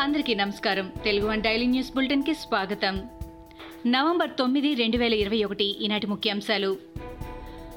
అందరికీ నమస్కారం. Telugu one daily news బులెటిన్కి స్వాగతం. నవంబర్ తొమ్మిది రెండు వేల ఇరవై ఒకటి ఈనాటి ముఖ్యాంశాలు.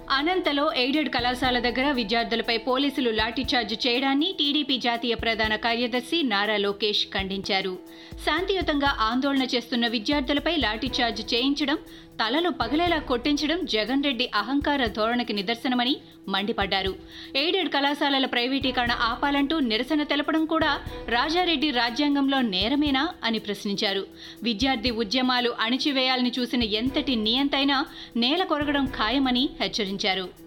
అనంతలో ఎయిడెడ్ కళాశాల దగ్గర విద్యార్థులపై పోలీసులు లాఠీచార్జ్ చేయడాన్ని టీడీపీ జాతీయ ప్రధాన కార్యదర్శి నారా లోకేష్ ఖండించారు. శాంతియుతంగా ఆందోళన చేస్తున్న విద్యార్థులపై లాఠీచార్జ్ చేయించడం తలలు పగలేలా కొట్టించడం జగన్ రెడ్డి అహంకార ధోరణికి నిదర్శనమని మండిపడ్డారు. ఎయిడెడ్ కళాశాలల ప్రైవేటీకరణ ఆపాలంటూ నిరసన తెలపడం కూడా రాజారెడ్డి రాజ్యాంగంలో నేరమేనా అని ప్రశ్నించారు. విద్యార్థి ఉద్యమాలు అణిచివేయాలని చూసిన ఎంతటి నియంతైనా నేల కొరగడం ఖాయమని హెచ్చరించారు.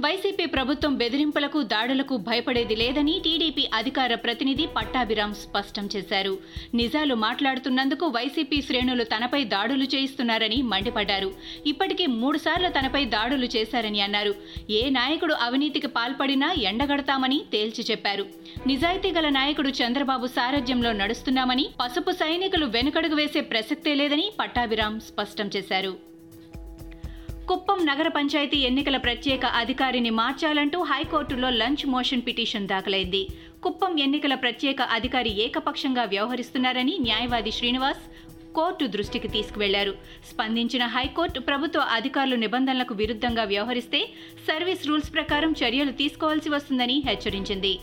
వైసీపీ ప్రభుత్వం బెదిరింపులకు దాడులకు భయపడేది లేదని టీడీపీ అధికార ప్రతినిధి పట్టాభిరామ్ స్పష్టం చేశారు. నిజాలు మాట్లాడుతున్నందుకు వైసీపీ శ్రేణులు తనపై దాడులు చేయిస్తున్నారని మండిపడ్డారు. ఇప్పటికే మూడుసార్లు తనపై దాడులు చేశారని అన్నారు. ఏ నాయకుడు అవినీతికి పాల్పడినా ఎండగడతామని తేల్చి చెప్పారు. నిజాయితీ గల నాయకుడు చంద్రబాబు సారథ్యంలో నడుస్తున్నామని పసుపు సైనికులు వెనుకడుగు వేసే ప్రసక్తే లేదని పట్టాభిరామ్ స్పష్టం చేశారు. కుప్పం నగర పంచాయతీ ఎన్నికల ప్రత్యేక అధికారిని మార్చాలంటూ హైకోర్టులో లంచ్ మోషన్ పిటిషన్ దాఖలైంది. కుప్పం ఎన్నికల ప్రత్యేక అధికారి ఏకపక్షంగా వ్యవహరిస్తున్నారని న్యాయవాది శ్రీనివాస్ కోర్టు దృష్టికి తీసుకువెళ్ళారు. స్పందించిన హైకోర్టు ప్రభుత్వ అధికారులు నిబంధనలకు విరుద్ధంగా వ్యవహరిస్తే సర్వీస్ రూల్స్ ప్రకారం చర్యలు తీసుకోవాల్సి వస్తుందని హెచ్చరించింది.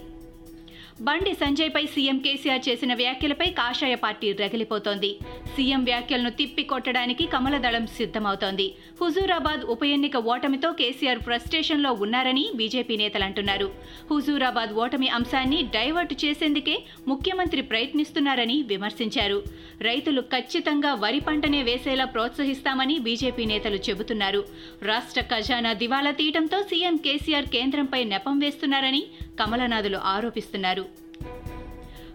బండి సంజయ్పై సీఎం కేసీఆర్ చేసిన వ్యాఖ్యలపై కాషాయ పార్టీ రగిలిపోతోంది. సీఎం వ్యాఖ్యలను తిప్పి కొట్టడానికి కమలదళం సిద్ధమవుతోంది. హుజూరాబాద్ ఉప ఎన్నిక ఓటమితో కేసీఆర్ ఫ్రస్ట్రేషన్లో ఉన్నారని బీజేపీ నేతలు అంటున్నారు హుజూరాబాద్ ఓటమి అంశాన్ని డైవర్ట్ చేసేందుకే ముఖ్యమంత్రి ప్రయత్నిస్తున్నారని విమర్శించారు. రైతులు ఖచ్చితంగా వరి పంటనే వేసేలా ప్రోత్సహిస్తామని బీజేపీ నేతలు చెబుతున్నారు. రాష్ట్ర ఖజానా దివాలా తీయటంతో సీఎం కేసీఆర్ కేంద్రంపై నెపం వేస్తున్నారని కమలనాథులు ఆరోపిస్తున్నారు.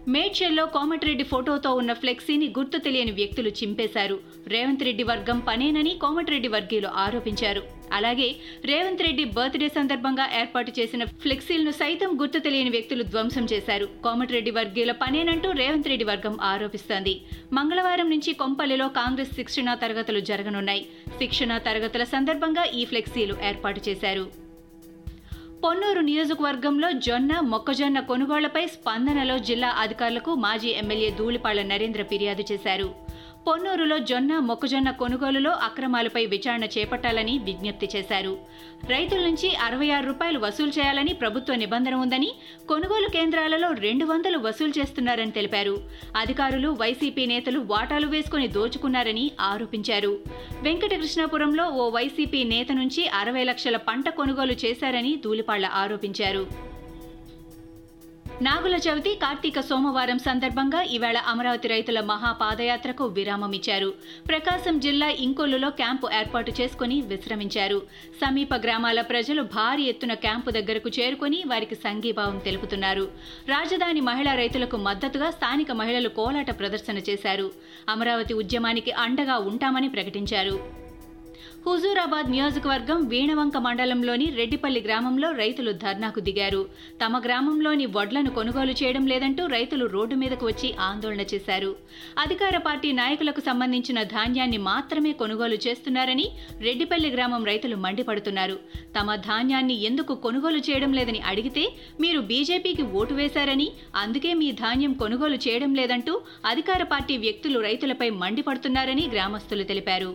మేడ్చల్లో కోమటిరెడ్డి ఫోటోతో ఉన్న ఫ్లెక్సీని గుర్తు తెలియని వ్యక్తులు చింపేశారు. రేవంత్ రెడ్డి వర్గం పనేనని కోమటిరెడ్డి వర్గీయులు ఆరోపించారు. అలాగే రేవంత్ రెడ్డి బర్త్డే సందర్భంగా ఏర్పాటు చేసిన ఫ్లెక్సీలను సైతం గుర్తు తెలియని వ్యక్తులు ధ్వంసం చేశారు. కోమటిరెడ్డి వర్గీయుల పనేనంటూ రేవంత్ రెడ్డి వర్గం ఆరోపిస్తోంది. మంగళవారం నుంచి కొంపల్లిలో కాంగ్రెస్ శిక్షణా తరగతులు జరగనున్నాయి. శిక్షణా తరగతుల సందర్భంగా ఈ ఫ్లెక్సీలు ఏర్పాటు చేశారు. పొన్నూరు నియోజకవర్గంలో జొన్న మొక్కజొన్న కొనుగోళ్ళపై స్పందనలో జిల్లా అధికారులకు మాజీ ఎమ్మెల్యే ధూళిపాళ్ళ నరేంద్ర ఫిర్యాదు చేశారు. పొన్నూరులో జొన్న మొక్కజొన్న కొనుగోలులో అక్రమాలపై విచారణ చేపట్టాలని విజ్ఞప్తి చేశారు. రైతుల నుంచి అరవై ఆరు రూపాయలు వసూలు చేయాలని ప్రభుత్వ నిబంధన ఉందని కొనుగోలు కేంద్రాలలో రెండు వందలు వసూలు చేస్తున్నారని తెలిపారు. అధికారులు వైసీపీ నేతలు వాటాలు వేసుకుని దోచుకున్నారని ఆరోపించారు. వెంకటకృష్ణాపురంలో ఓ వైసీపీ నేత నుంచి అరవై లక్షల పంట కొనుగోలు చేశారని ధూళిపాళ్ళ ఆరోపించారు. నాగుల చవితి కార్తీక సోమవారం సందర్భంగా ఈవేళ అమరావతి రైతుల మహా పాదయాత్రకు విరామం ఇచ్చారు ప్రకాశం జిల్లా ఇంకొల్లులో క్యాంపు ఏర్పాటు చేసుకుని విశ్రమించారు. సమీప గ్రామాల ప్రజలు భారీ ఎత్తున క్యాంపు దగ్గరకు చేరుకుని వారికి సంఘీభావం తెలుపుతున్నారు. రాజధాని మహిళా రైతులకు మద్దతుగా స్థానిక మహిళలు కోలాట ప్రదర్శన చేశారు. అమరావతి ఉద్యమానికి అండగా ఉంటామని ప్రకటించారు. హుజూరాబాద్ నియోజకవర్గం వీణవంక మండలంలోని రెడ్డిపల్లి గ్రామంలో రైతులు ధర్నాకు దిగారు. తమ గ్రామంలోని వడ్లను కొనుగోలు చేయడం లేదంటూ రైతులు రోడ్డు మీదకు వచ్చి ఆందోళన చేశారు. అధికార పార్టీ నాయకులకు సంబంధించిన ధాన్యాన్ని మాత్రమే కొనుగోలు చేస్తున్నారని రెడ్డిపల్లి గ్రామం రైతులు మండిపడుతున్నారు. తమ ధాన్యాన్ని ఎందుకు కొనుగోలు చేయడం లేదని అడిగితే మీరు బీజేపీకి ఓటు వేశారని అందుకే మీ ధాన్యం కొనుగోలు చేయడం లేదంటూ అధికార పార్టీ వ్యక్తులు రైతులపై మండిపడుతున్నారని గ్రామస్తులు తెలిపారు.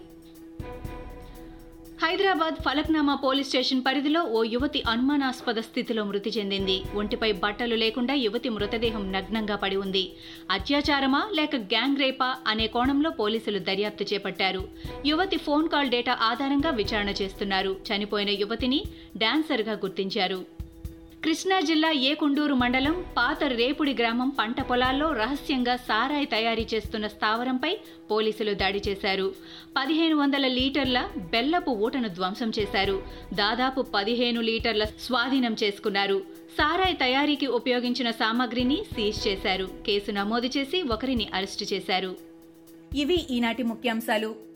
హైదరాబాద్ ఫలక్నామా పోలీస్ స్టేషన్ పరిధిలో ఓ యువతి అనుమానాస్పద స్థితిలో మృతి చెందింది. ఒంటిపై బట్టలు లేకుండా యువతి మృతదేహం నగ్నంగా పడి ఉంది. అత్యాచారమా లేక గ్యాంగ్ రేపా అనే కోణంలో పోలీసులు దర్యాప్తు చేపట్టారు. యువతి ఫోన్ కాల్ డేటా ఆధారంగా విచారణ చేస్తున్నారు. చనిపోయిన యువతిని డాన్సర్గా గుర్తించారు. కృష్ణా జిల్లా ఏకుండూరు మండలం పాత రేపుడి గ్రామం పంట పొలాల్లో రహస్యంగా సారాయి తయారీ చేస్తున్న స్థావరంపై పోలీసులు దాడి చేశారు. పదిహేను వందల లీటర్ల బెల్లపు ఊటను ధ్వంసం చేశారు. దాదాపు పదిహేను లీటర్ల స్వాధీనం చేసుకున్నారు. సారాయి తయారీకి ఉపయోగించిన సామాగ్రిని సీజ్ చేశారు. కేసు నమోదు చేసి ఒకరిని అరెస్టు చేశారు. ఇవి ఈనాటి ముఖ్యాంశాలు.